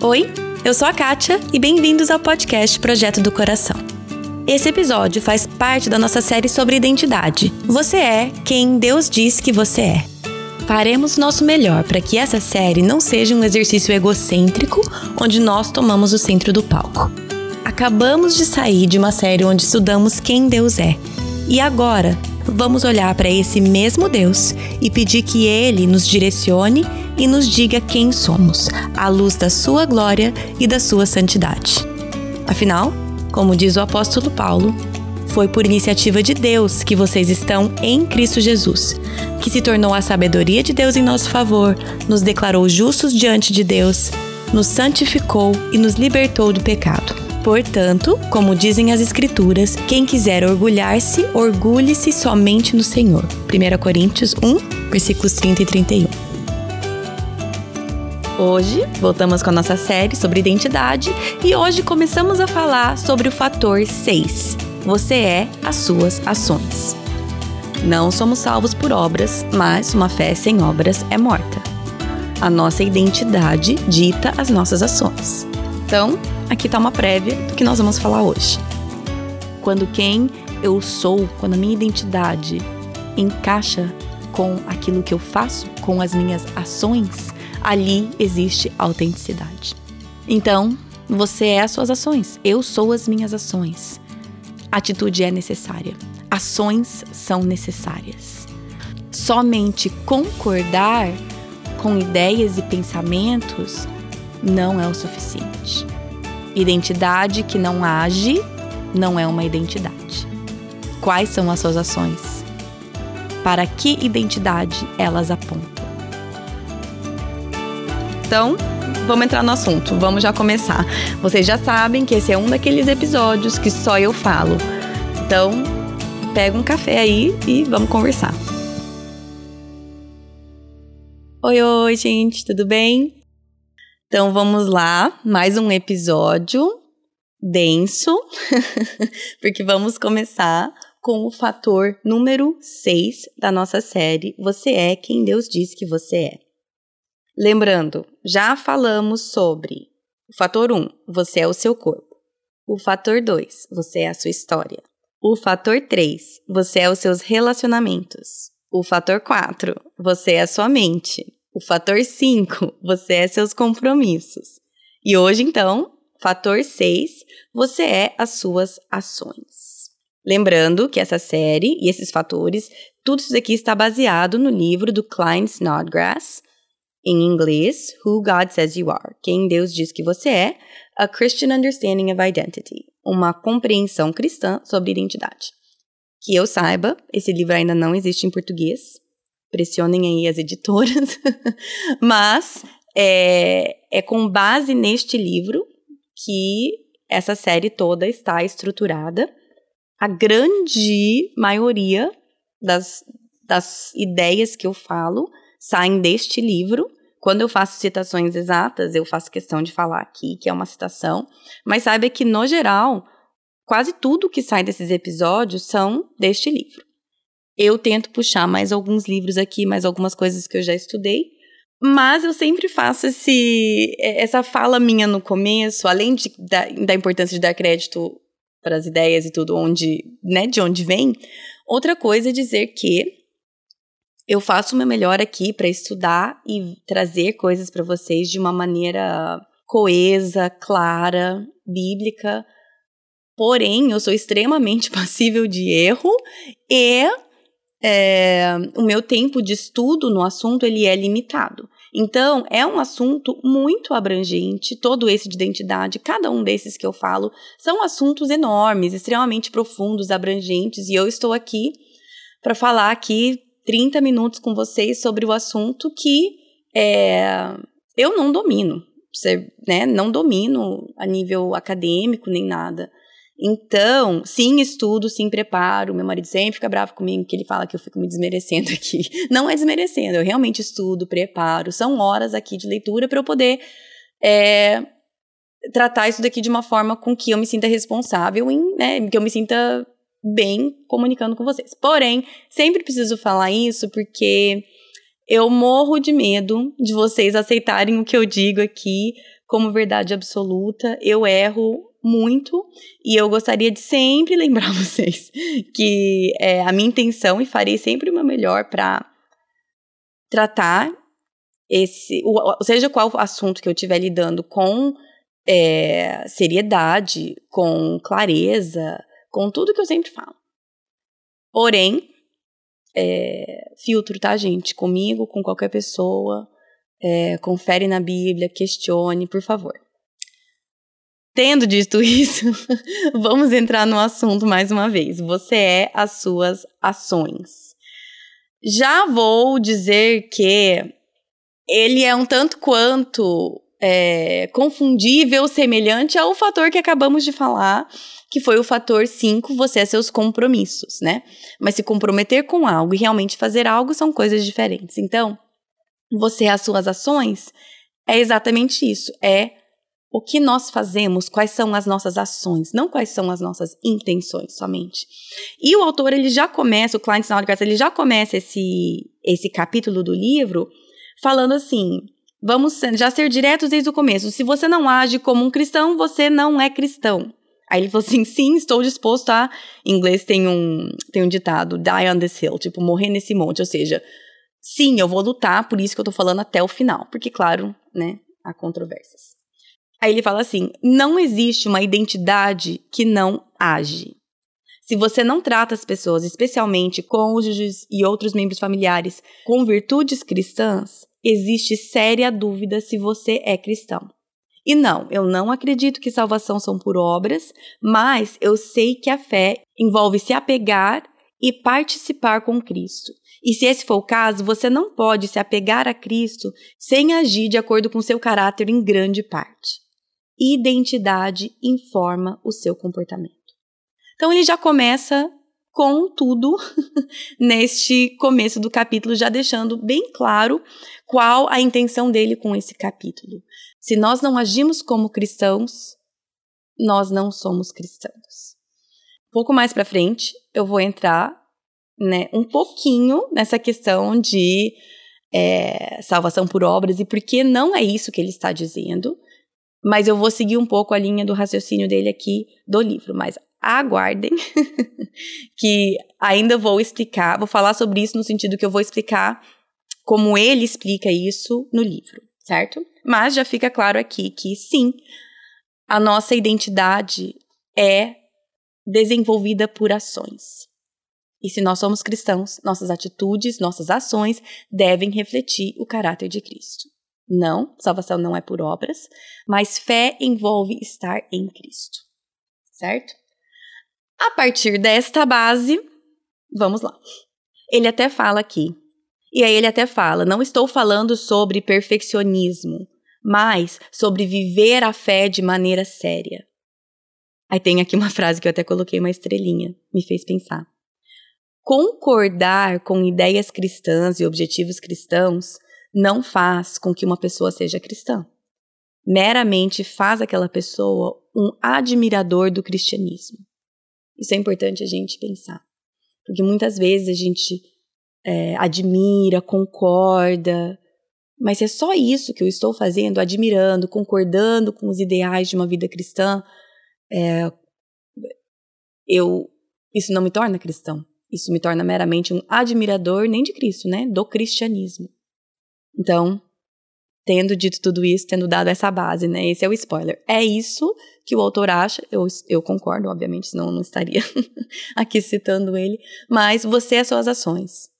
Oi, eu sou a Kátia e bem-vindos ao podcast Projeto do Coração. Esse episódio faz parte da nossa série sobre identidade. Você é quem Deus diz que você é. Faremos nosso melhor para que essa série não seja um exercício egocêntrico onde nós tomamos o centro do palco. Acabamos de sair de uma série onde estudamos quem Deus é. E agora, vamos olhar para esse mesmo Deus e pedir que Ele nos direcione e nos diga quem somos, à luz da Sua glória e da Sua santidade. Afinal, como diz o apóstolo Paulo, foi por iniciativa de Deus que vocês estão em Cristo Jesus, que se tornou a sabedoria de Deus em nosso favor, nos declarou justos diante de Deus, nos santificou e nos libertou do pecado. Portanto, como dizem as Escrituras, quem quiser orgulhar-se, orgulhe-se somente no Senhor. 1 Coríntios 1, versículos 30 e 31. Hoje, voltamos com a nossa série sobre identidade e hoje começamos a falar sobre o fator 6. Você é as suas ações. Não somos salvos por obras, mas uma fé sem obras é morta. A nossa identidade dita as nossas ações. Então, aqui está uma prévia do que nós vamos falar hoje. Quando quem eu sou, quando a minha identidade encaixa com aquilo que eu faço, com as minhas ações, ali existe autenticidade. Então, você é as suas ações, eu sou as minhas ações. Atitude é necessária, ações são necessárias. Somente concordar com ideias e pensamentos não é o suficiente. Identidade que não age não é uma identidade. Quais são as suas ações? Para que identidade elas apontam? Então, vamos entrar no assunto, vamos já começar. Vocês já sabem que esse é um daqueles episódios que só eu falo. Então, pega um café aí e vamos conversar. Oi, oi, gente, tudo bem? Então vamos lá, mais um episódio denso, porque vamos começar com o fator número 6 da nossa série Você é quem Deus diz que você é. Lembrando, já falamos sobre o fator 1, você é o seu corpo. O fator 2, você é a sua história. O fator 3, você é os seus relacionamentos. O fator 4, você é a sua mente. O fator 5, você é seus compromissos. E hoje, então, fator 6, você é as suas ações. Lembrando que essa série e esses fatores, tudo isso aqui está baseado no livro do Klein Snodgrass, em inglês, Who God Says You Are, Quem Deus Diz Que Você É, A Christian Understanding of Identity, uma compreensão cristã sobre identidade. Que eu saiba, esse livro ainda não existe em português, pressionem aí as editoras, mas é, é com base neste livro que essa série toda está estruturada. A grande maioria das, das ideias que eu falo saem deste livro. Quando eu faço citações exatas, eu faço questão de falar aqui que é uma citação, mas saiba que, no geral, quase tudo que sai desses episódios são deste livro. Eu tento puxar mais alguns livros aqui, mais algumas coisas que eu já estudei. Mas eu sempre faço esse, essa fala minha no começo, além de, da, da importância de dar crédito para as ideias e tudo, onde, né, de onde vem. Outra coisa é dizer que eu faço o meu melhor aqui para estudar e trazer coisas para vocês de uma maneira coesa, clara, bíblica. Porém, eu sou extremamente passível de erro e é, o meu tempo de estudo no assunto ele é limitado. Então, é um assunto muito abrangente, todo esse de identidade, cada um desses que eu falo, são assuntos enormes, extremamente profundos, abrangentes, e eu estou aqui para falar aqui 30 minutos com vocês sobre o assunto que é, eu não domino, né? Não domino a nível acadêmico nem nada. Então, sim, estudo, sim, preparo. Meu marido sempre fica bravo comigo, que ele fala que eu fico me desmerecendo aqui. Não é desmerecendo, eu realmente estudo, preparo. São horas aqui de leitura para eu poder é, tratar isso daqui de uma forma com que eu me sinta responsável, em, né, que eu me sinta bem comunicando com vocês. Porém, sempre preciso falar isso porque eu morro de medo de vocês aceitarem o que eu digo aqui como verdade absoluta. Eu erro muito e eu gostaria de sempre lembrar vocês que é a minha intenção e farei sempre o meu melhor para tratar esse, seja qual assunto que eu estiver lidando com é, seriedade, com clareza, com tudo que eu sempre falo. Porém, é, filtro, tá, gente? Comigo, com qualquer pessoa. É, confere na Bíblia, questione, por favor. Tendo dito isso, vamos entrar no assunto mais uma vez. Você é as suas ações. Já vou dizer que ele é um tanto quanto é, confundível, semelhante ao fator que acabamos de falar, que foi o fator 5, você é seus compromissos, né? Mas se comprometer com algo e realmente fazer algo são coisas diferentes. Então, você as suas ações é exatamente isso, é o que nós fazemos, quais são as nossas ações, não quais são as nossas intenções somente. E o autor ele já começa, o Klein Snodgrass, ele já começa esse esse capítulo do livro falando assim: vamos já ser diretos desde o começo. Se você não age como um cristão, você não é cristão. Aí ele falou assim: sim, estou disposto a. Em inglês tem um, tem um ditado, die on this hill, tipo, morrer nesse monte. Ou seja, sim, eu vou lutar, por isso que eu tô falando até o final. Porque, claro, né, há controvérsias. Aí ele fala assim: não existe uma identidade que não age. Se você não trata as pessoas, especialmente cônjuges e outros membros familiares, com virtudes cristãs, existe séria dúvida se você é cristão. E não, eu não acredito que salvação são por obras, mas eu sei que a fé envolve se apegar e participar com Cristo. E se esse for o caso, você não pode se apegar a Cristo sem agir de acordo com seu caráter em grande parte. Identidade informa o seu comportamento. Então ele já começa com tudo neste começo do capítulo, já deixando bem claro qual a intenção dele com esse capítulo. Se nós não agimos como cristãos, nós não somos cristãos. Um pouco mais para frente, eu vou entrar né, um pouquinho nessa questão de é, salvação por obras e por que não é isso que ele está dizendo, mas eu vou seguir um pouco a linha do raciocínio dele aqui do livro. Mas aguardem, que ainda vou explicar, vou falar sobre isso no sentido que eu vou explicar como ele explica isso no livro, certo? Mas já fica claro aqui que sim, a nossa identidade é desenvolvida por ações. E se nós somos cristãos, nossas atitudes, nossas ações devem refletir o caráter de Cristo. Não, salvação não é por obras, mas fé envolve estar em Cristo. Certo? A partir desta base, vamos lá. Ele até fala aqui, e aí ele até fala: não estou falando sobre perfeccionismo, mas sobre viver a fé de maneira séria. Aí tem aqui uma frase que eu até coloquei uma estrelinha, me fez pensar. Concordar com ideias cristãs e objetivos cristãos não faz com que uma pessoa seja cristã. Meramente faz aquela pessoa um admirador do cristianismo. Isso é importante a gente pensar. Porque muitas vezes a gente é, admira, concorda, mas é só isso que eu estou fazendo, admirando, concordando com os ideais de uma vida cristã, é, eu, isso não me torna cristão. Isso me torna meramente um admirador, nem de Cristo, né? Do cristianismo. Então, tendo dito tudo isso, tendo dado essa base, né? Esse é o spoiler. É isso que o autor acha, eu, eu concordo, obviamente, senão eu não estaria aqui citando ele, mas você é suas ações.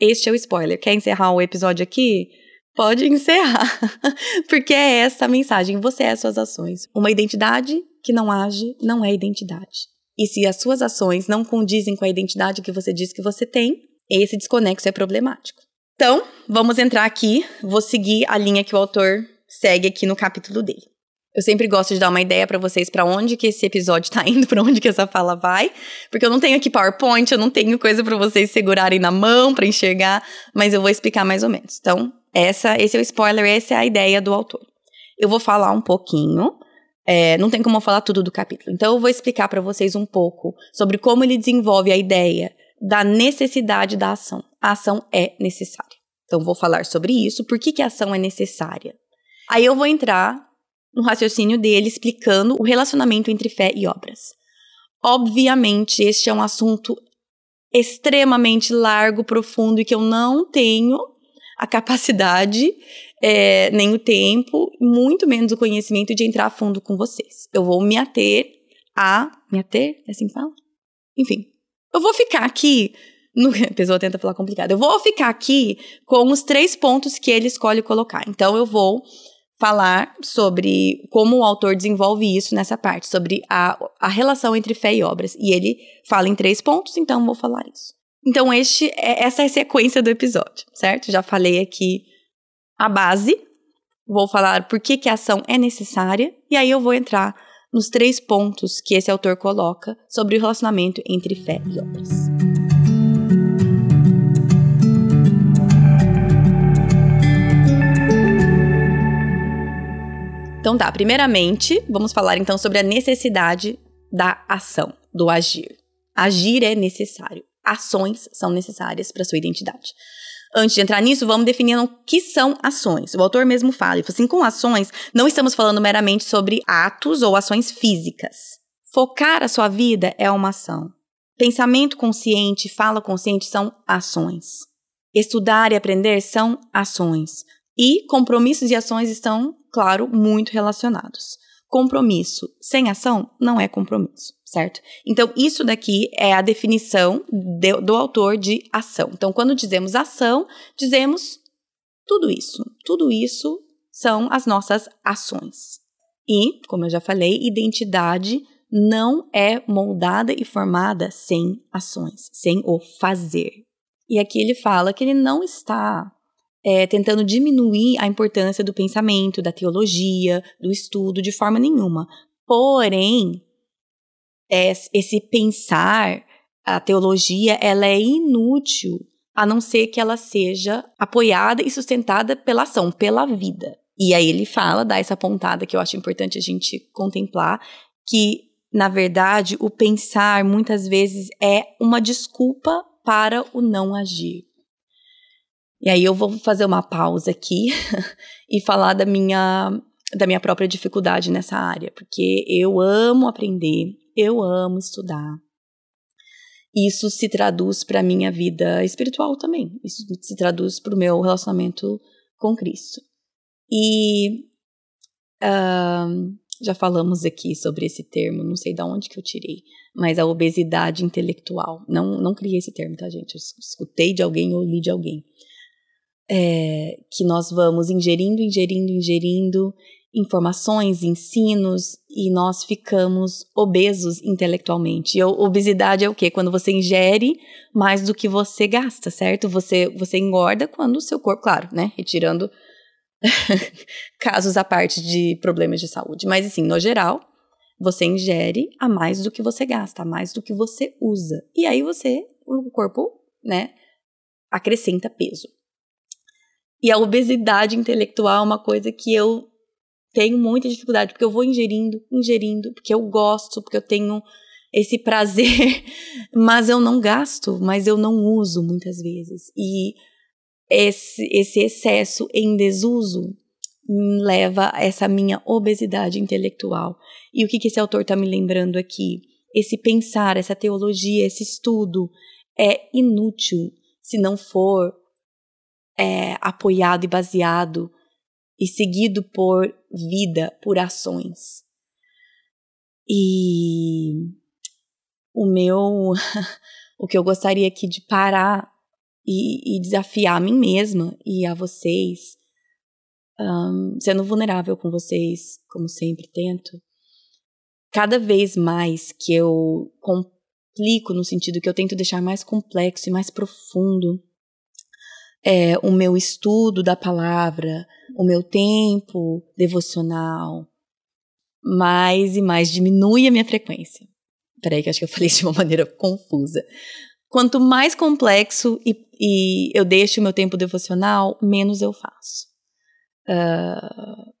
Este é o spoiler. Quer encerrar o episódio aqui? pode encerrar. Porque é essa a mensagem, você é suas ações. Uma identidade que não age não é identidade. E se as suas ações não condizem com a identidade que você diz que você tem, esse desconexo é problemático. Então, vamos entrar aqui, vou seguir a linha que o autor segue aqui no capítulo dele. Eu sempre gosto de dar uma ideia para vocês para onde que esse episódio tá indo, para onde que essa fala vai, porque eu não tenho aqui PowerPoint, eu não tenho coisa para vocês segurarem na mão para enxergar, mas eu vou explicar mais ou menos. Então, essa, esse é o spoiler, essa é a ideia do autor. Eu vou falar um pouquinho, é, não tem como eu falar tudo do capítulo, então eu vou explicar para vocês um pouco sobre como ele desenvolve a ideia da necessidade da ação. A ação é necessária. Então vou falar sobre isso, por que, que a ação é necessária. Aí eu vou entrar no raciocínio dele explicando o relacionamento entre fé e obras. Obviamente, este é um assunto extremamente largo, profundo e que eu não tenho a capacidade, é, nem o tempo, muito menos o conhecimento de entrar a fundo com vocês. Eu vou me ater a. Me ater? É assim que fala? Enfim, eu vou ficar aqui. No, a pessoa tenta falar complicado. Eu vou ficar aqui com os três pontos que ele escolhe colocar. Então, eu vou falar sobre como o autor desenvolve isso nessa parte, sobre a, a relação entre fé e obras. E ele fala em três pontos, então vou falar isso. Então, este, é, essa é a sequência do episódio, certo? Já falei aqui a base, vou falar por que, que a ação é necessária, e aí eu vou entrar nos três pontos que esse autor coloca sobre o relacionamento entre fé e obras. Então tá, primeiramente, vamos falar então sobre a necessidade da ação, do agir. Agir é necessário. Ações são necessárias para sua identidade. Antes de entrar nisso, vamos definir o que são ações. O autor mesmo fala, ele fala assim, com ações, não estamos falando meramente sobre atos ou ações físicas. Focar a sua vida é uma ação. Pensamento consciente, fala consciente são ações. Estudar e aprender são ações. E compromissos e ações estão, claro, muito relacionados. Compromisso sem ação não é compromisso, certo? Então, isso daqui é a definição de, do autor de ação. Então, quando dizemos ação, dizemos tudo isso. Tudo isso são as nossas ações. E, como eu já falei, identidade não é moldada e formada sem ações, sem o fazer. E aqui ele fala que ele não está é, tentando diminuir a importância do pensamento, da teologia, do estudo, de forma nenhuma. Porém, é, esse pensar, a teologia, ela é inútil a não ser que ela seja apoiada e sustentada pela ação, pela vida. E aí ele fala, dá essa pontada que eu acho importante a gente contemplar, que, na verdade, o pensar muitas vezes é uma desculpa para o não agir. E aí eu vou fazer uma pausa aqui e falar da minha da minha própria dificuldade nessa área, porque eu amo aprender, eu amo estudar. Isso se traduz para minha vida espiritual também. Isso se traduz para o meu relacionamento com Cristo. E uh, já falamos aqui sobre esse termo, não sei de onde que eu tirei, mas a obesidade intelectual. Não, não criei esse termo, tá, gente? Eu escutei de alguém ou li de alguém é, que nós vamos ingerindo, ingerindo, ingerindo informações, ensinos e nós ficamos obesos intelectualmente. E obesidade é o quê? Quando você ingere mais do que você gasta, certo? Você você engorda quando o seu corpo, claro, né, retirando casos à parte de problemas de saúde, mas assim, no geral, você ingere a mais do que você gasta, a mais do que você usa. E aí você, o corpo, né, acrescenta peso. E a obesidade intelectual é uma coisa que eu tenho muita dificuldade, porque eu vou ingerindo, ingerindo, porque eu gosto, porque eu tenho esse prazer, mas eu não gasto, mas eu não uso muitas vezes. E esse, esse excesso em desuso leva a essa minha obesidade intelectual. E o que, que esse autor está me lembrando aqui? Esse pensar, essa teologia, esse estudo é inútil se não for é, apoiado e baseado e seguido por vida, por ações. E o meu, o que eu gostaria aqui de parar e, e desafiar a mim mesma e a vocês, um, sendo vulnerável com vocês, como sempre tento, cada vez mais que eu complico no sentido que eu tento deixar mais complexo e mais profundo é, o meu estudo da palavra, o meu tempo devocional, mais e mais diminui a minha frequência. Peraí, que acho que eu falei de uma maneira confusa. Quanto mais complexo e, e eu deixo o meu tempo devocional, menos eu faço. Uh,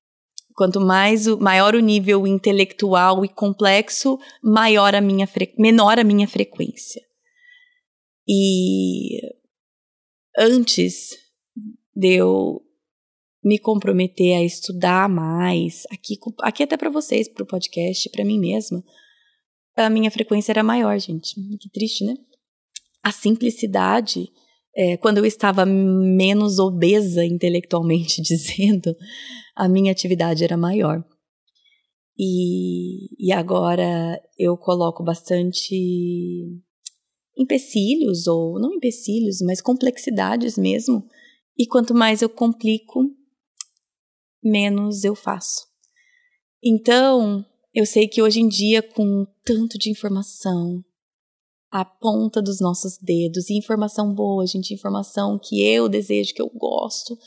quanto mais o, maior o nível intelectual e complexo, maior a minha menor a minha frequência. E antes de eu me comprometer a estudar mais, aqui, aqui até para vocês, para o podcast, para mim mesma, a minha frequência era maior, gente. Que triste, né? A simplicidade, é, quando eu estava menos obesa intelectualmente dizendo, a minha atividade era maior. E, e agora eu coloco bastante empecilhos, ou não empecilhos, mas complexidades mesmo. E quanto mais eu complico, menos eu faço. Então, eu sei que hoje em dia, com tanto de informação, a ponta dos nossos dedos, e informação boa, gente, informação que eu desejo, que eu gosto,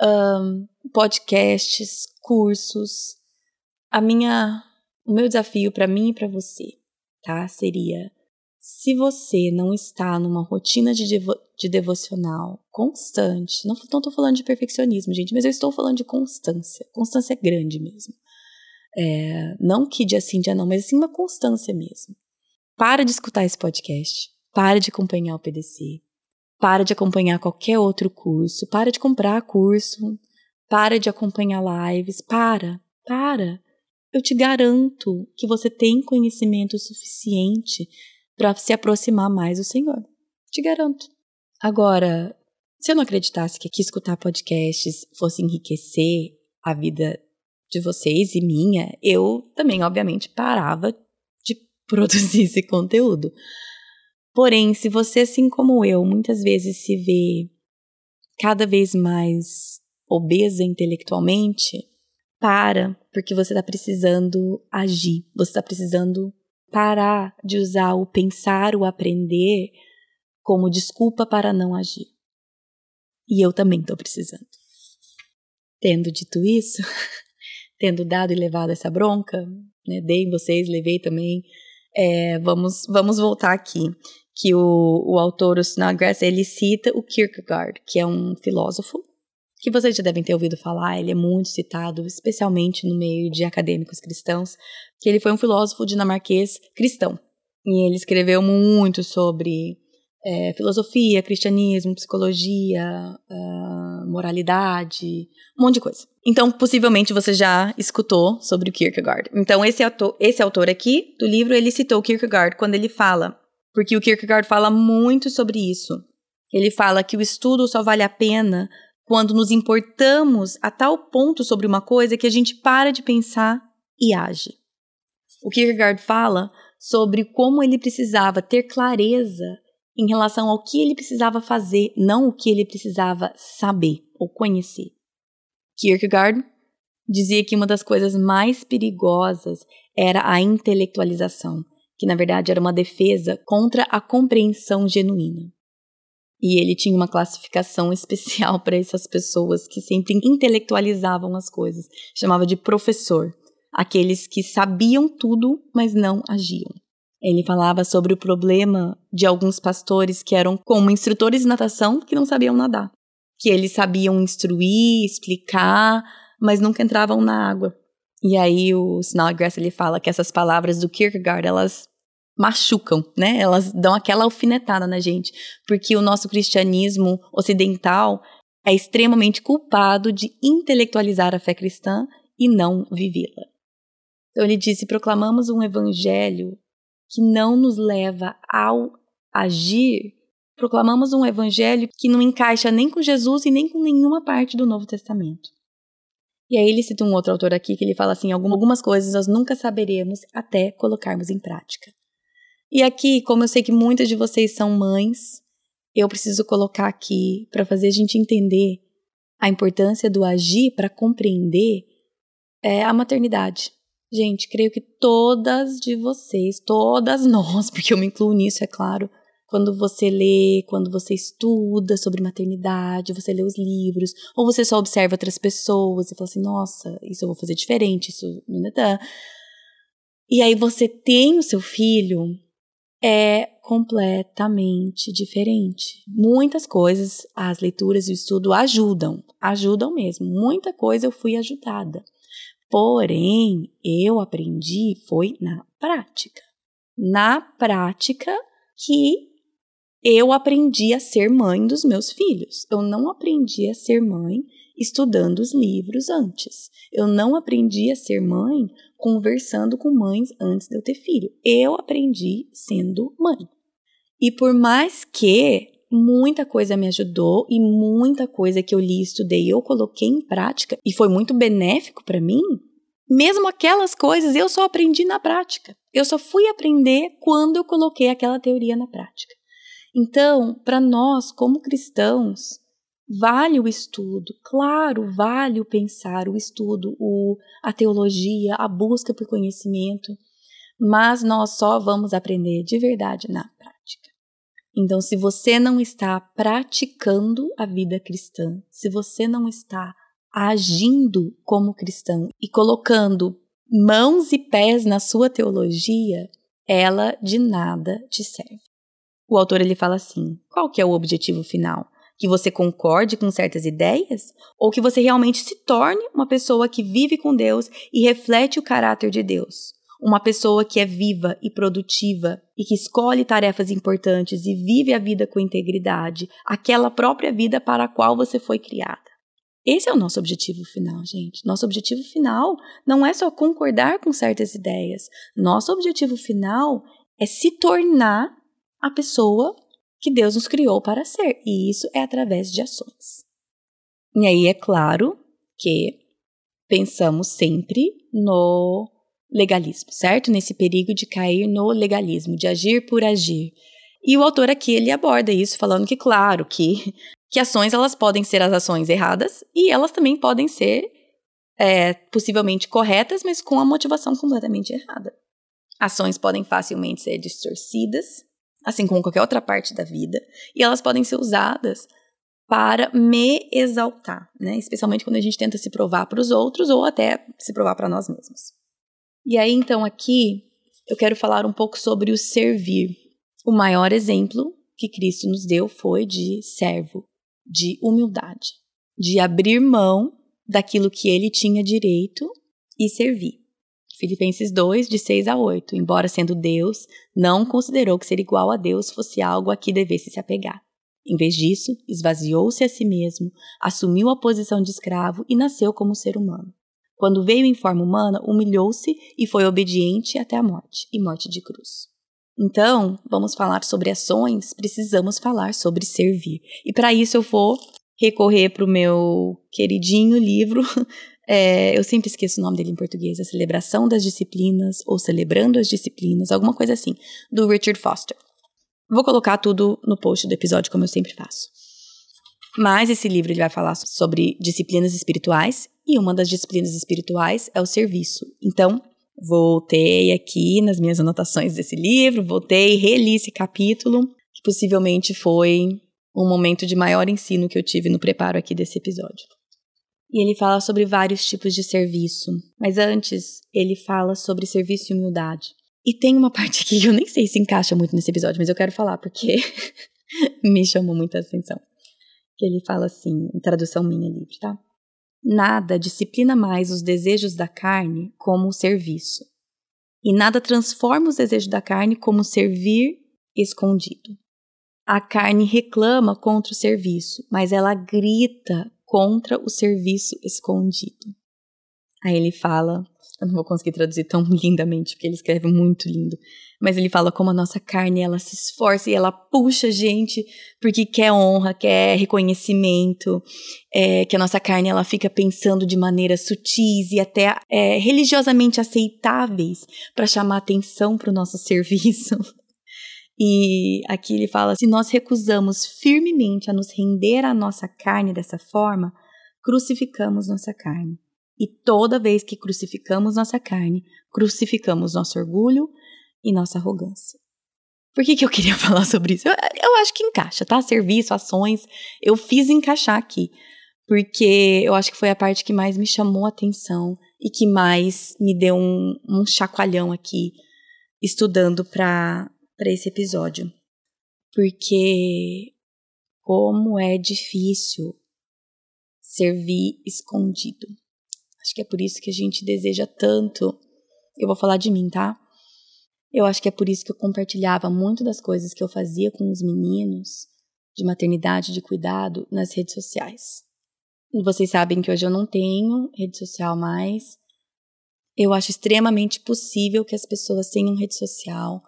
um, podcasts, cursos, a minha, o meu desafio para mim e para você, tá? Seria se você não está numa rotina de, devo, de devocional constante, não estou falando de perfeccionismo, gente, mas eu estou falando de constância. Constância é grande mesmo. É, não que dia sim, dia não, mas sim uma constância mesmo. Para de escutar esse podcast. Para de acompanhar o PDC. Para de acompanhar qualquer outro curso. Para de comprar curso. Para de acompanhar lives. Para, para. Eu te garanto que você tem conhecimento suficiente para se aproximar mais do Senhor. Te garanto. Agora, se eu não acreditasse que aqui escutar podcasts fosse enriquecer a vida de vocês e minha, eu também, obviamente, parava de produzir esse conteúdo. Porém, se você, assim como eu, muitas vezes se vê cada vez mais obesa intelectualmente, para, porque você está precisando agir, você está precisando parar de usar o pensar, o aprender como desculpa para não agir. E eu também estou precisando. Tendo dito isso, tendo dado e levado essa bronca, né, dei em vocês, levei também, é, vamos, vamos voltar aqui, que o, o autor, o Snodgrass, ele cita o Kierkegaard, que é um filósofo que vocês já devem ter ouvido falar, ele é muito citado, especialmente no meio de acadêmicos cristãos, que ele foi um filósofo dinamarquês cristão. E ele escreveu muito sobre é, filosofia, cristianismo, psicologia, uh, moralidade, um monte de coisa. Então, possivelmente você já escutou sobre o Kierkegaard. Então, esse autor, esse autor aqui do livro, ele citou o Kierkegaard quando ele fala, porque o Kierkegaard fala muito sobre isso. Ele fala que o estudo só vale a pena quando nos importamos a tal ponto sobre uma coisa que a gente para de pensar e age. O Kierkegaard fala sobre como ele precisava ter clareza em relação ao que ele precisava fazer, não o que ele precisava saber ou conhecer. Kierkegaard dizia que uma das coisas mais perigosas era a intelectualização, que na verdade era uma defesa contra a compreensão genuína. E ele tinha uma classificação especial para essas pessoas que sempre intelectualizavam as coisas. Chamava de professor. Aqueles que sabiam tudo, mas não agiam. Ele falava sobre o problema de alguns pastores que eram como instrutores de natação que não sabiam nadar. Que eles sabiam instruir, explicar, mas nunca entravam na água. E aí o Snodgrass ele fala que essas palavras do Kierkegaard, elas machucam, né? Elas dão aquela alfinetada na gente, porque o nosso cristianismo ocidental é extremamente culpado de intelectualizar a fé cristã e não vivê-la. Então ele disse: proclamamos um evangelho que não nos leva ao agir, proclamamos um evangelho que não encaixa nem com Jesus e nem com nenhuma parte do Novo Testamento. E aí ele cita um outro autor aqui que ele fala assim: algumas coisas nós nunca saberemos até colocarmos em prática. E aqui, como eu sei que muitas de vocês são mães, eu preciso colocar aqui para fazer a gente entender a importância do agir para compreender é, a maternidade. Gente, creio que todas de vocês, todas nós, porque eu me incluo nisso, é claro, quando você lê, quando você estuda sobre maternidade, você lê os livros, ou você só observa outras pessoas e fala assim: nossa, isso eu vou fazer diferente, isso. E aí você tem o seu filho, é completamente diferente. Muitas coisas, as leituras e o estudo ajudam, ajudam mesmo. Muita coisa eu fui ajudada. Porém, eu aprendi foi na prática. Na prática que eu aprendi a ser mãe dos meus filhos. Eu não aprendi a ser mãe estudando os livros antes. Eu não aprendi a ser mãe conversando com mães antes de eu ter filho. Eu aprendi sendo mãe. E por mais que muita coisa me ajudou e muita coisa que eu li estudei eu coloquei em prática e foi muito benéfico para mim, mesmo aquelas coisas eu só aprendi na prática. Eu só fui aprender quando eu coloquei aquela teoria na prática. Então, para nós, como cristãos, vale o estudo, claro, vale o pensar, o estudo, o, a teologia, a busca por conhecimento, mas nós só vamos aprender de verdade na prática. Então, se você não está praticando a vida cristã, se você não está agindo como cristão e colocando mãos e pés na sua teologia, ela de nada te serve. O autor ele fala assim: qual que é o objetivo final? Que você concorde com certas ideias ou que você realmente se torne uma pessoa que vive com Deus e reflete o caráter de Deus? Uma pessoa que é viva e produtiva e que escolhe tarefas importantes e vive a vida com integridade, aquela própria vida para a qual você foi criada. Esse é o nosso objetivo final, gente. Nosso objetivo final não é só concordar com certas ideias. Nosso objetivo final é se tornar a pessoa que Deus nos criou para ser. E isso é através de ações. E aí é claro que pensamos sempre no legalismo, certo? Nesse perigo de cair no legalismo, de agir por agir. E o autor aqui ele aborda isso falando que claro que que ações elas podem ser as ações erradas e elas também podem ser é, possivelmente corretas, mas com a motivação completamente errada. Ações podem facilmente ser distorcidas, assim como qualquer outra parte da vida, e elas podem ser usadas para me exaltar, né? Especialmente quando a gente tenta se provar para os outros ou até se provar para nós mesmos. E aí então aqui eu quero falar um pouco sobre o servir. O maior exemplo que Cristo nos deu foi de servo, de humildade, de abrir mão daquilo que ele tinha direito e servir. Filipenses 2, de 6 a 8. Embora sendo Deus, não considerou que ser igual a Deus fosse algo a que devesse se apegar. Em vez disso, esvaziou-se a si mesmo, assumiu a posição de escravo e nasceu como ser humano. Quando veio em forma humana, humilhou-se e foi obediente até a morte e morte de cruz. Então, vamos falar sobre ações, precisamos falar sobre servir. E para isso eu vou recorrer para o meu queridinho livro. É, eu sempre esqueço o nome dele em português, A Celebração das Disciplinas, ou Celebrando as Disciplinas, alguma coisa assim, do Richard Foster. Vou colocar tudo no post do episódio, como eu sempre faço. Mas esse livro ele vai falar sobre disciplinas espirituais, e uma das disciplinas espirituais é o serviço. Então, Voltei aqui nas minhas anotações desse livro, voltei, reli esse capítulo, que possivelmente foi um momento de maior ensino que eu tive no preparo aqui desse episódio. E ele fala sobre vários tipos de serviço, mas antes ele fala sobre serviço e humildade. E tem uma parte aqui que eu nem sei se encaixa muito nesse episódio, mas eu quero falar porque me chamou muita atenção. Que ele fala assim, em tradução minha livre, tá? Nada disciplina mais os desejos da carne como o serviço, e nada transforma os desejos da carne como servir escondido. A carne reclama contra o serviço, mas ela grita contra o serviço escondido. Aí ele fala eu não vou conseguir traduzir tão lindamente, porque ele escreve muito lindo. Mas ele fala como a nossa carne, ela se esforça e ela puxa a gente porque quer honra, quer reconhecimento, é, que a nossa carne ela fica pensando de maneiras sutis e até é, religiosamente aceitáveis para chamar atenção para o nosso serviço. E aqui ele fala: se nós recusamos firmemente a nos render à nossa carne dessa forma, crucificamos nossa carne. E toda vez que crucificamos nossa carne, crucificamos nosso orgulho e nossa arrogância. Por que, que eu queria falar sobre isso? Eu, eu acho que encaixa, tá? Serviço, ações, eu fiz encaixar aqui. Porque eu acho que foi a parte que mais me chamou a atenção e que mais me deu um, um chacoalhão aqui, estudando para esse episódio. Porque como é difícil servir escondido. Acho que é por isso que a gente deseja tanto. Eu vou falar de mim, tá? Eu acho que é por isso que eu compartilhava muito das coisas que eu fazia com os meninos, de maternidade, de cuidado, nas redes sociais. Vocês sabem que hoje eu não tenho rede social mais. Eu acho extremamente possível que as pessoas tenham rede social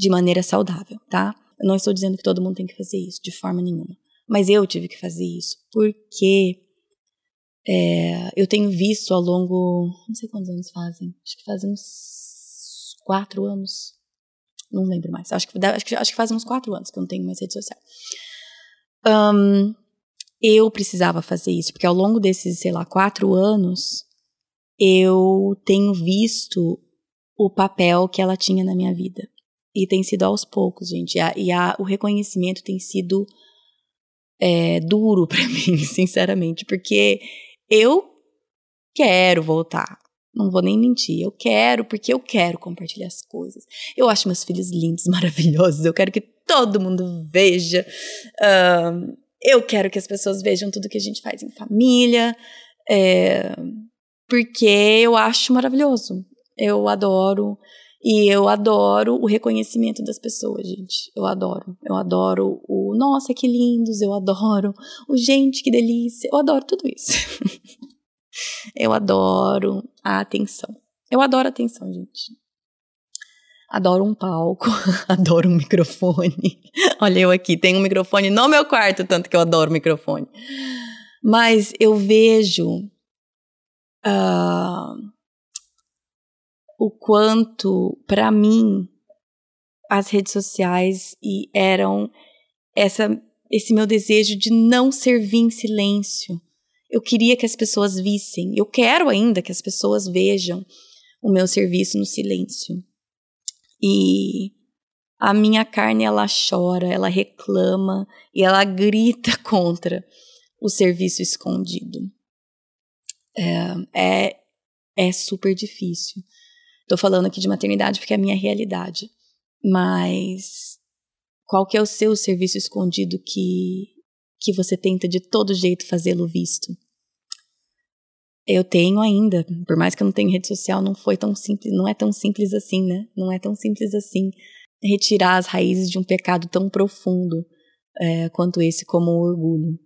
de maneira saudável, tá? Eu não estou dizendo que todo mundo tem que fazer isso, de forma nenhuma. Mas eu tive que fazer isso porque é, eu tenho visto ao longo. Não sei quantos anos fazem. Acho que fazem uns quatro anos. Não lembro mais. Acho que, acho que, acho que fazem uns quatro anos que eu não tenho mais rede social. Um, eu precisava fazer isso, porque ao longo desses, sei lá, quatro anos, eu tenho visto o papel que ela tinha na minha vida. E tem sido aos poucos, gente. E, a, e a, o reconhecimento tem sido é, duro para mim, sinceramente, porque eu quero voltar. Não vou nem mentir, eu quero, porque eu quero compartilhar as coisas. Eu acho meus filhos lindos, maravilhosos, eu quero que todo mundo veja. Uh, eu quero que as pessoas vejam tudo que a gente faz em família, é, porque eu acho maravilhoso. Eu adoro. E eu adoro o reconhecimento das pessoas, gente. Eu adoro. Eu adoro o nossa, que lindos, eu adoro o gente, que delícia. Eu adoro tudo isso. eu adoro a atenção. Eu adoro a atenção, gente. Adoro um palco, adoro um microfone. Olha eu aqui, tenho um microfone no meu quarto, tanto que eu adoro microfone. Mas eu vejo uh, o quanto, para mim, as redes sociais eram essa, esse meu desejo de não servir em silêncio. Eu queria que as pessoas vissem, eu quero ainda que as pessoas vejam o meu serviço no silêncio. E a minha carne ela chora, ela reclama e ela grita contra o serviço escondido. É, é, é super difícil. Tô falando aqui de maternidade porque é a minha realidade. Mas qual que é o seu serviço escondido que que você tenta de todo jeito fazê-lo visto? Eu tenho ainda, por mais que eu não tenha rede social, não foi tão simples, não é tão simples assim, né? Não é tão simples assim retirar as raízes de um pecado tão profundo é, quanto esse, como o orgulho.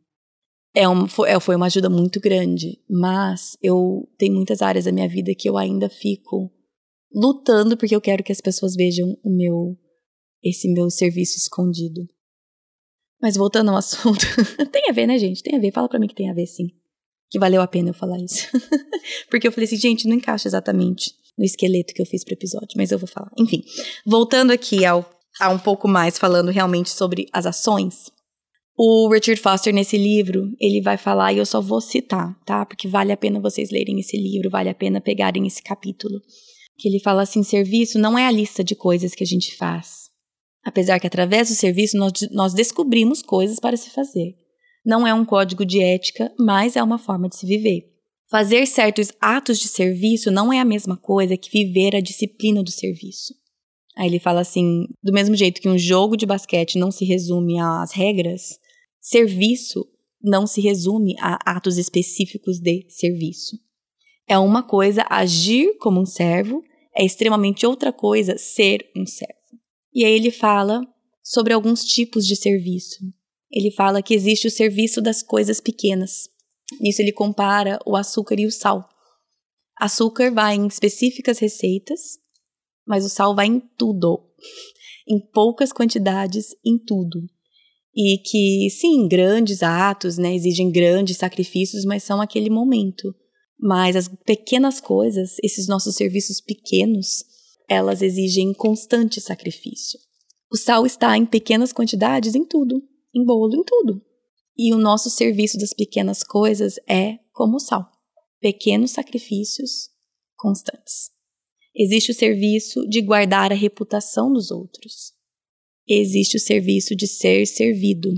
É uma, é, foi uma ajuda muito grande, mas eu tenho muitas áreas da minha vida que eu ainda fico lutando porque eu quero que as pessoas vejam o meu esse meu serviço escondido. Mas voltando ao assunto, tem a ver, né, gente? Tem a ver. Fala para mim que tem a ver, sim. Que valeu a pena eu falar isso. porque eu falei assim, gente, não encaixa exatamente no esqueleto que eu fiz pro episódio, mas eu vou falar. Enfim, voltando aqui ao a um pouco mais falando realmente sobre as ações. O Richard Foster nesse livro, ele vai falar e eu só vou citar, tá? Porque vale a pena vocês lerem esse livro, vale a pena pegarem esse capítulo que ele fala assim: serviço não é a lista de coisas que a gente faz. Apesar que através do serviço nós, nós descobrimos coisas para se fazer. Não é um código de ética, mas é uma forma de se viver. Fazer certos atos de serviço não é a mesma coisa que viver a disciplina do serviço. Aí ele fala assim: do mesmo jeito que um jogo de basquete não se resume às regras, serviço não se resume a atos específicos de serviço. É uma coisa agir como um servo, é extremamente outra coisa ser um servo. E aí ele fala sobre alguns tipos de serviço. Ele fala que existe o serviço das coisas pequenas. Nisso ele compara o açúcar e o sal. Açúcar vai em específicas receitas, mas o sal vai em tudo. Em poucas quantidades, em tudo. E que, sim, grandes atos, né, exigem grandes sacrifícios, mas são aquele momento. Mas as pequenas coisas, esses nossos serviços pequenos, elas exigem constante sacrifício. O sal está em pequenas quantidades em tudo, em bolo, em tudo. E o nosso serviço das pequenas coisas é como o sal: pequenos sacrifícios constantes. Existe o serviço de guardar a reputação dos outros. Existe o serviço de ser servido.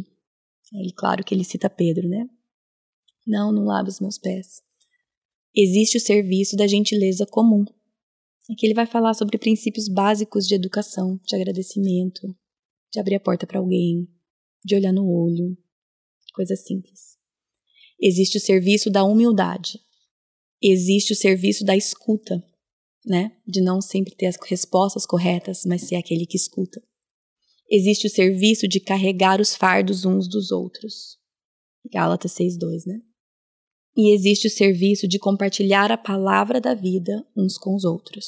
É claro que ele cita Pedro, né? Não, não lave os meus pés existe o serviço da gentileza comum. Aqui ele vai falar sobre princípios básicos de educação, de agradecimento, de abrir a porta para alguém, de olhar no olho, coisas simples. Existe o serviço da humildade. Existe o serviço da escuta, né? De não sempre ter as respostas corretas, mas ser aquele que escuta. Existe o serviço de carregar os fardos uns dos outros. Gálatas 6:2, né? E existe o serviço de compartilhar a palavra da vida uns com os outros.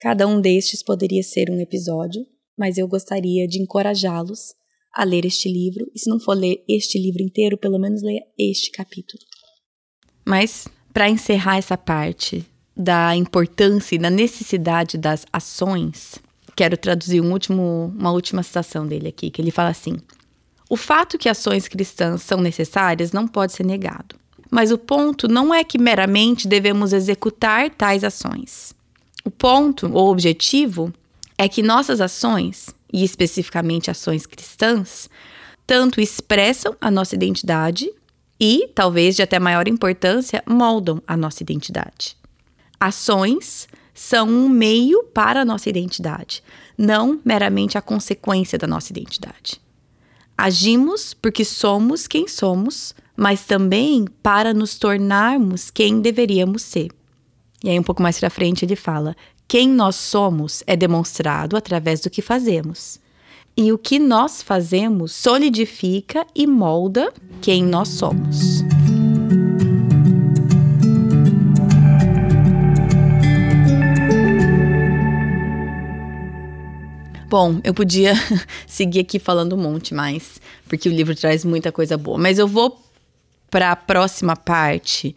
Cada um destes poderia ser um episódio, mas eu gostaria de encorajá-los a ler este livro, e se não for ler este livro inteiro, pelo menos leia este capítulo. Mas, para encerrar essa parte da importância e da necessidade das ações, quero traduzir um último, uma última citação dele aqui, que ele fala assim: O fato que ações cristãs são necessárias não pode ser negado. Mas o ponto não é que meramente devemos executar tais ações. O ponto ou objetivo é que nossas ações, e especificamente ações cristãs, tanto expressam a nossa identidade e, talvez de até maior importância, moldam a nossa identidade. Ações são um meio para a nossa identidade, não meramente a consequência da nossa identidade. Agimos porque somos quem somos, mas também para nos tornarmos quem deveríamos ser. E aí, um pouco mais para frente, ele fala: quem nós somos é demonstrado através do que fazemos. E o que nós fazemos solidifica e molda quem nós somos. Bom, eu podia seguir aqui falando um monte mais, porque o livro traz muita coisa boa, mas eu vou para a próxima parte.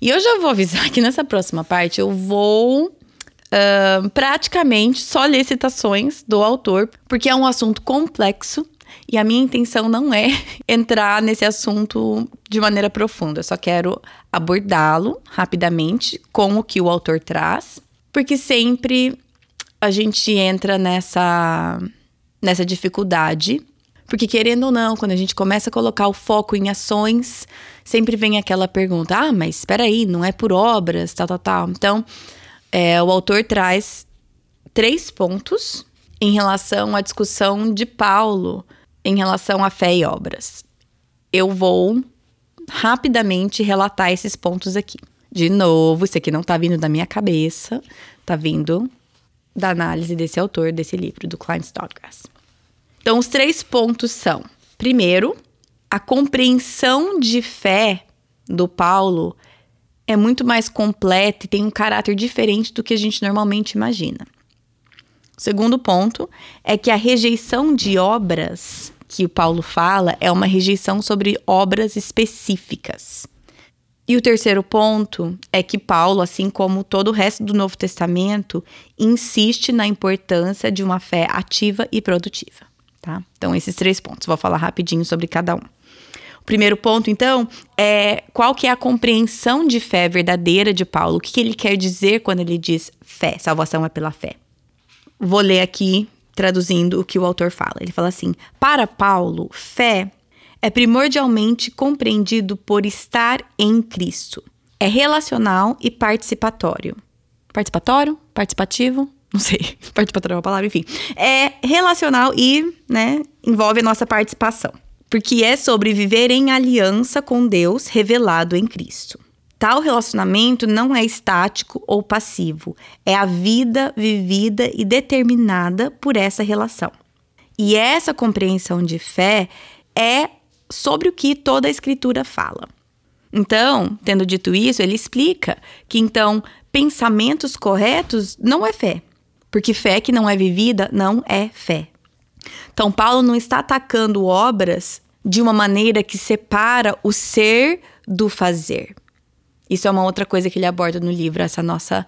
E eu já vou avisar que nessa próxima parte eu vou uh, praticamente só ler citações do autor, porque é um assunto complexo e a minha intenção não é entrar nesse assunto de maneira profunda. Eu só quero abordá-lo rapidamente com o que o autor traz, porque sempre a gente entra nessa, nessa dificuldade porque, querendo ou não, quando a gente começa a colocar o foco em ações, sempre vem aquela pergunta: ah, mas espera aí, não é por obras, tal, tal, tal. Então, é, o autor traz três pontos em relação à discussão de Paulo em relação à fé e obras. Eu vou rapidamente relatar esses pontos aqui. De novo, isso aqui não tá vindo da minha cabeça, tá vindo da análise desse autor, desse livro, do Klein Snodgrass. Então, os três pontos são: primeiro, a compreensão de fé do Paulo é muito mais completa e tem um caráter diferente do que a gente normalmente imagina. Segundo ponto é que a rejeição de obras que o Paulo fala é uma rejeição sobre obras específicas. E o terceiro ponto é que Paulo, assim como todo o resto do Novo Testamento, insiste na importância de uma fé ativa e produtiva tá? Então, esses três pontos, vou falar rapidinho sobre cada um. O primeiro ponto, então, é qual que é a compreensão de fé verdadeira de Paulo? O que, que ele quer dizer quando ele diz fé? Salvação é pela fé. Vou ler aqui, traduzindo o que o autor fala. Ele fala assim: Para Paulo, fé é primordialmente compreendido por estar em Cristo. É relacional e participatório. Participatório? Participativo? Não sei, participatório é uma palavra, enfim. É relacional e, né, envolve a nossa participação. Porque é sobre viver em aliança com Deus revelado em Cristo. Tal relacionamento não é estático ou passivo, é a vida vivida e determinada por essa relação. E essa compreensão de fé é sobre o que toda a Escritura fala. Então, tendo dito isso, ele explica que então pensamentos corretos não é fé, porque fé que não é vivida não é fé. Então, Paulo não está atacando obras de uma maneira que separa o ser do fazer. Isso é uma outra coisa que ele aborda no livro, essa nossa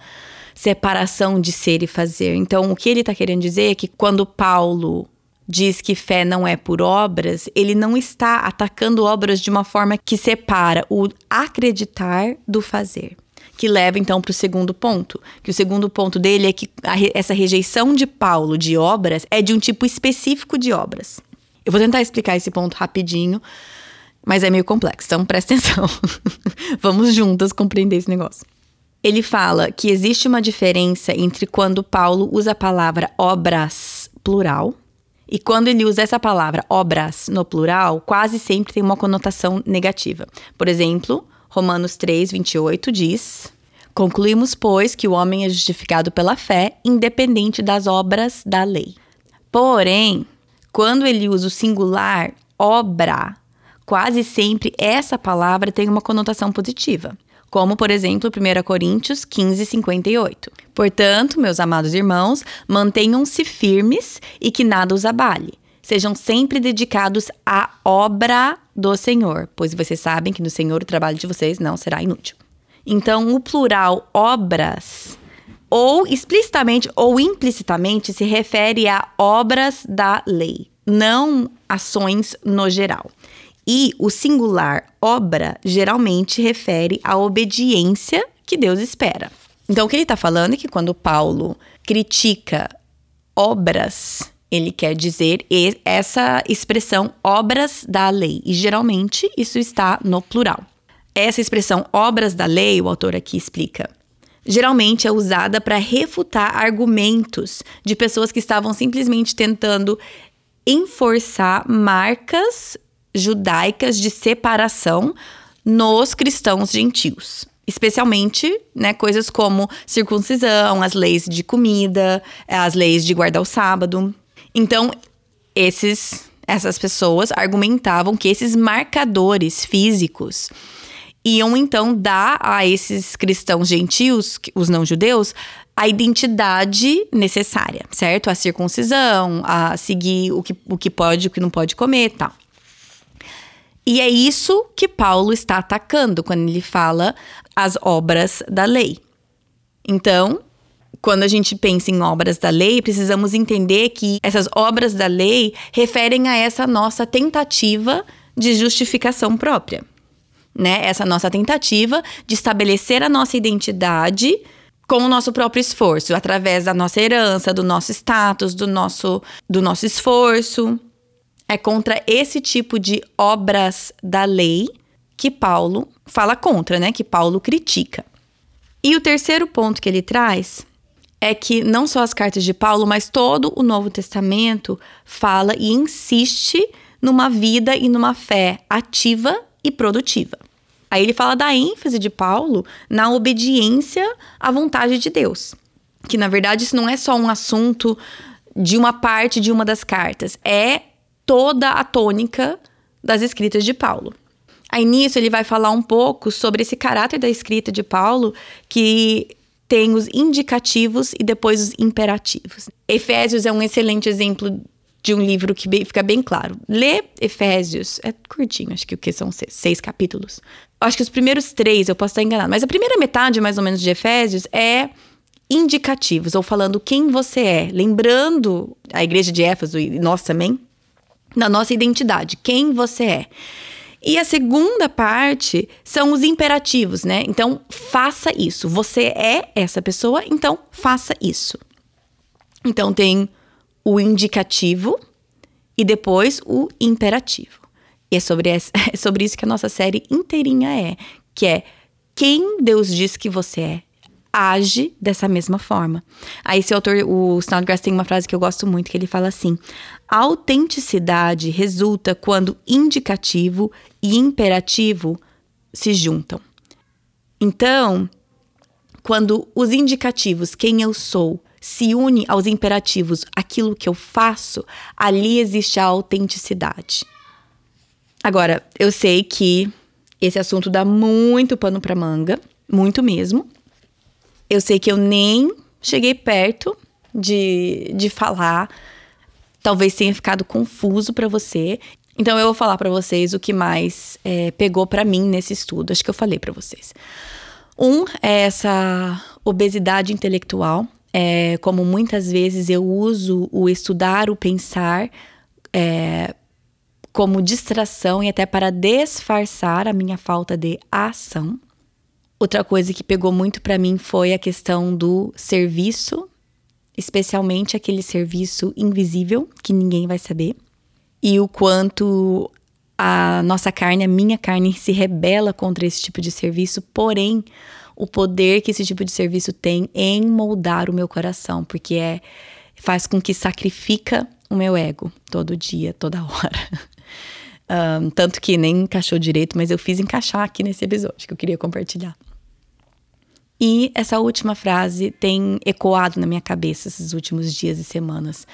separação de ser e fazer. Então, o que ele está querendo dizer é que quando Paulo diz que fé não é por obras, ele não está atacando obras de uma forma que separa o acreditar do fazer que leva então para o segundo ponto. Que o segundo ponto dele é que a, essa rejeição de Paulo de obras é de um tipo específico de obras. Eu vou tentar explicar esse ponto rapidinho, mas é meio complexo, então presta atenção. Vamos juntas compreender esse negócio. Ele fala que existe uma diferença entre quando Paulo usa a palavra obras plural e quando ele usa essa palavra obras no plural, quase sempre tem uma conotação negativa. Por exemplo, Romanos 3, 28 diz: Concluímos, pois, que o homem é justificado pela fé, independente das obras da lei. Porém, quando ele usa o singular obra, quase sempre essa palavra tem uma conotação positiva. Como, por exemplo, 1 Coríntios 15, 58. Portanto, meus amados irmãos, mantenham-se firmes e que nada os abale. Sejam sempre dedicados à obra do Senhor, pois vocês sabem que no Senhor o trabalho de vocês não será inútil. Então, o plural obras, ou explicitamente ou implicitamente, se refere a obras da lei, não ações no geral. E o singular obra geralmente refere à obediência que Deus espera. Então, o que ele está falando é que quando Paulo critica obras, ele quer dizer essa expressão obras da lei. E geralmente isso está no plural. Essa expressão obras da lei, o autor aqui explica, geralmente é usada para refutar argumentos de pessoas que estavam simplesmente tentando enforçar marcas judaicas de separação nos cristãos gentios. Especialmente, né, coisas como circuncisão, as leis de comida, as leis de guardar o sábado. Então, esses, essas pessoas argumentavam que esses marcadores físicos iam então dar a esses cristãos gentios, os não judeus, a identidade necessária, certo? A circuncisão, a seguir o que, o que pode e o que não pode comer tal. E é isso que Paulo está atacando quando ele fala as obras da lei. Então, quando a gente pensa em obras da lei, precisamos entender que essas obras da lei referem a essa nossa tentativa de justificação própria né? Essa nossa tentativa de estabelecer a nossa identidade com o nosso próprio esforço, através da nossa herança, do nosso status, do nosso, do nosso esforço. É contra esse tipo de obras da lei que Paulo fala contra, né? Que Paulo critica. E o terceiro ponto que ele traz é que não só as cartas de Paulo, mas todo o Novo Testamento fala e insiste numa vida e numa fé ativa e produtiva. Aí ele fala da ênfase de Paulo na obediência à vontade de Deus. Que na verdade isso não é só um assunto de uma parte de uma das cartas, é toda a tônica das escritas de Paulo. Aí nisso ele vai falar um pouco sobre esse caráter da escrita de Paulo que tem os indicativos e depois os imperativos. Efésios é um excelente exemplo de um livro que fica bem claro. Lê Efésios, é curtinho, acho que o que são seis, seis capítulos. Acho que os primeiros três, eu posso estar enganado, mas a primeira metade, mais ou menos, de Efésios é indicativos, ou falando quem você é, lembrando a igreja de Éfeso e nós também, da nossa identidade, quem você é. E a segunda parte são os imperativos, né? Então, faça isso. Você é essa pessoa, então faça isso. Então, tem o indicativo e depois o imperativo. E é sobre, essa, é sobre isso que a nossa série inteirinha é, que é quem Deus diz que você é, age dessa mesma forma. Aí esse autor, o Snodgrass tem uma frase que eu gosto muito, que ele fala assim: a autenticidade resulta quando indicativo e imperativo se juntam. Então, quando os indicativos, quem eu sou, se une aos imperativos, aquilo que eu faço, ali existe a autenticidade. Agora, eu sei que esse assunto dá muito pano para manga, muito mesmo. Eu sei que eu nem cheguei perto de, de falar, talvez tenha ficado confuso para você. Então eu vou falar para vocês o que mais é, pegou para mim nesse estudo. Acho que eu falei para vocês. Um é essa obesidade intelectual, é, como muitas vezes eu uso o estudar, o pensar é, como distração e até para disfarçar a minha falta de ação. Outra coisa que pegou muito para mim foi a questão do serviço, especialmente aquele serviço invisível que ninguém vai saber, e o quanto a nossa carne, a minha carne, se rebela contra esse tipo de serviço, porém o poder que esse tipo de serviço tem em moldar o meu coração, porque é faz com que sacrifica o meu ego todo dia, toda hora. Um, tanto que nem encaixou direito, mas eu fiz encaixar aqui nesse episódio que eu queria compartilhar. E essa última frase tem ecoado na minha cabeça esses últimos dias e semanas.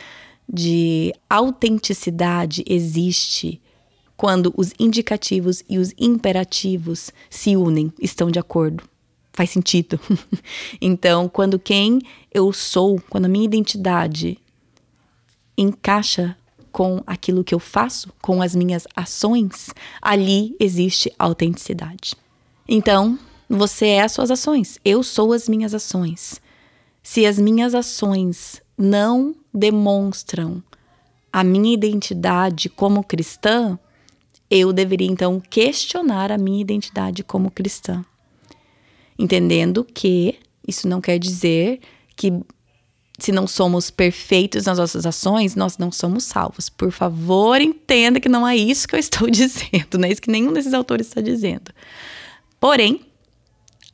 De autenticidade existe quando os indicativos e os imperativos se unem, estão de acordo. Faz sentido. então, quando quem eu sou, quando a minha identidade encaixa com aquilo que eu faço, com as minhas ações, ali existe autenticidade. Então, você é as suas ações, eu sou as minhas ações. Se as minhas ações não demonstram a minha identidade como cristã, eu deveria então questionar a minha identidade como cristã. Entendendo que isso não quer dizer que se não somos perfeitos nas nossas ações, nós não somos salvos. Por favor, entenda que não é isso que eu estou dizendo, não é isso que nenhum desses autores está dizendo. Porém,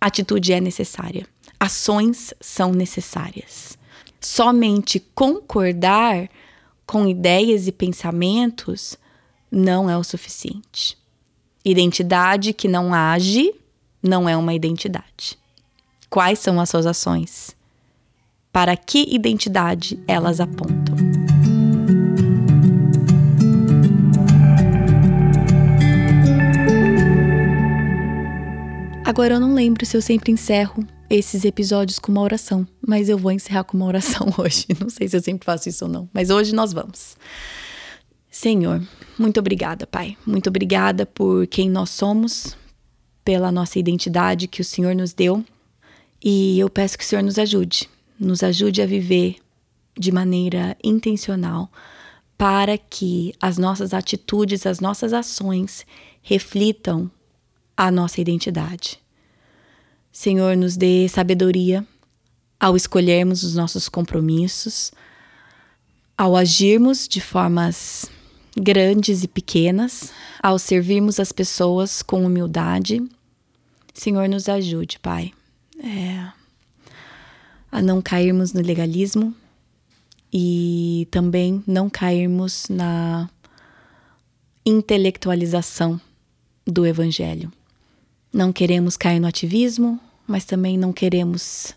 atitude é necessária. Ações são necessárias. Somente concordar com ideias e pensamentos não é o suficiente. Identidade que não age não é uma identidade. Quais são as suas ações? para que identidade elas apontam. Agora eu não lembro se eu sempre encerro esses episódios com uma oração, mas eu vou encerrar com uma oração hoje. Não sei se eu sempre faço isso ou não, mas hoje nós vamos. Senhor, muito obrigada, Pai. Muito obrigada por quem nós somos, pela nossa identidade que o Senhor nos deu. E eu peço que o Senhor nos ajude nos ajude a viver de maneira intencional para que as nossas atitudes, as nossas ações reflitam a nossa identidade. Senhor, nos dê sabedoria ao escolhermos os nossos compromissos, ao agirmos de formas grandes e pequenas, ao servirmos as pessoas com humildade. Senhor, nos ajude, Pai. É, a não cairmos no legalismo e também não cairmos na intelectualização do evangelho. Não queremos cair no ativismo, mas também não queremos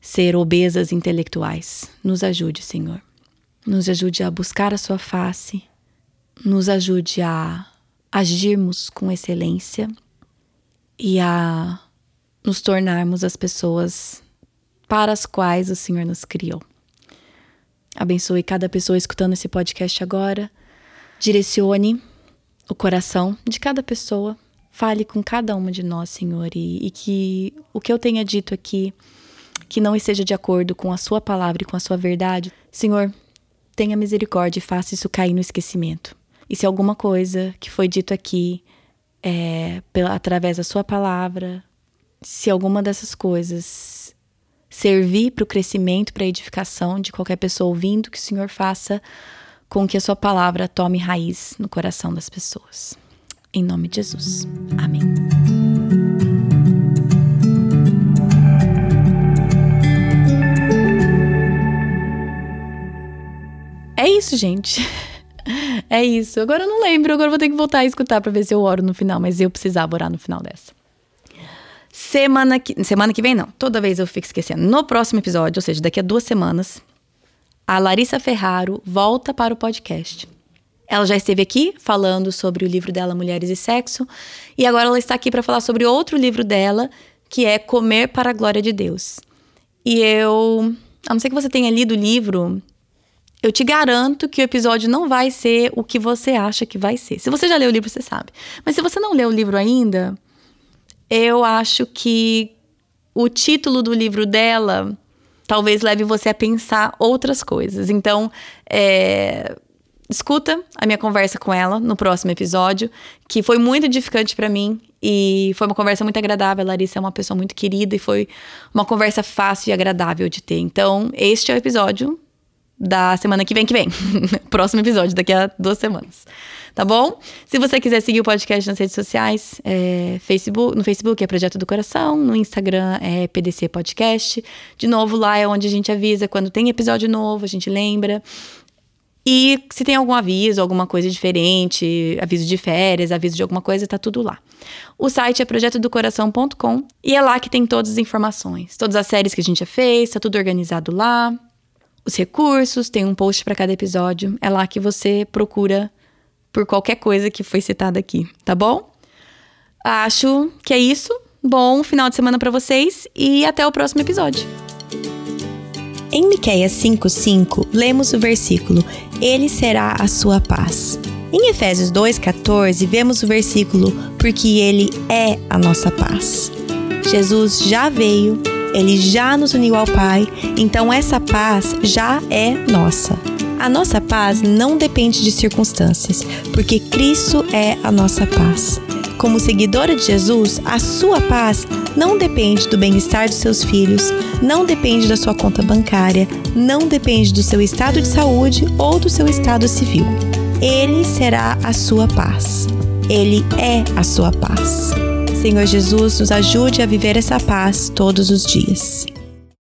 ser obesas intelectuais. Nos ajude, Senhor. Nos ajude a buscar a Sua face, nos ajude a agirmos com excelência e a nos tornarmos as pessoas para as quais o Senhor nos criou. Abençoe cada pessoa escutando esse podcast agora. Direcione o coração de cada pessoa. Fale com cada uma de nós, Senhor, e, e que o que eu tenha dito aqui, que não esteja de acordo com a Sua palavra e com a Sua verdade, Senhor, tenha misericórdia e faça isso cair no esquecimento. E se alguma coisa que foi dito aqui, é, pela, através da Sua palavra, se alguma dessas coisas servir para o crescimento, para a edificação de qualquer pessoa ouvindo, que o Senhor faça com que a sua palavra tome raiz no coração das pessoas. Em nome de Jesus. Amém. É isso, gente. É isso. Agora eu não lembro, agora eu vou ter que voltar a escutar para ver se eu oro no final, mas eu precisava orar no final dessa. Semana que, semana que vem, não. Toda vez eu fico esquecendo. No próximo episódio, ou seja, daqui a duas semanas, a Larissa Ferraro volta para o podcast. Ela já esteve aqui falando sobre o livro dela, Mulheres e Sexo, e agora ela está aqui para falar sobre outro livro dela, que é Comer para a Glória de Deus. E eu, a não ser que você tenha lido o livro, eu te garanto que o episódio não vai ser o que você acha que vai ser. Se você já leu o livro, você sabe. Mas se você não leu o livro ainda, eu acho que o título do livro dela talvez leve você a pensar outras coisas. Então, é, escuta a minha conversa com ela no próximo episódio, que foi muito edificante para mim e foi uma conversa muito agradável. A Larissa é uma pessoa muito querida e foi uma conversa fácil e agradável de ter. Então, este é o episódio da semana que vem que vem. próximo episódio, daqui a duas semanas tá bom? Se você quiser seguir o podcast nas redes sociais, é Facebook, no Facebook é Projeto do Coração, no Instagram é PDC Podcast. De novo, lá é onde a gente avisa quando tem episódio novo, a gente lembra. E se tem algum aviso, alguma coisa diferente, aviso de férias, aviso de alguma coisa, tá tudo lá. O site é projetodocoração.com e é lá que tem todas as informações. Todas as séries que a gente já fez, tá tudo organizado lá. Os recursos, tem um post para cada episódio. É lá que você procura por qualquer coisa que foi citada aqui, tá bom? Acho que é isso. Bom final de semana para vocês e até o próximo episódio. Em Miqueias 5:5, lemos o versículo: Ele será a sua paz. Em Efésios 2:14, vemos o versículo: Porque ele é a nossa paz. Jesus já veio, ele já nos uniu ao Pai, então essa paz já é nossa. A nossa paz não depende de circunstâncias, porque Cristo é a nossa paz. Como seguidora de Jesus, a sua paz não depende do bem-estar dos seus filhos, não depende da sua conta bancária, não depende do seu estado de saúde ou do seu estado civil. Ele será a sua paz. Ele é a sua paz. Senhor Jesus, nos ajude a viver essa paz todos os dias.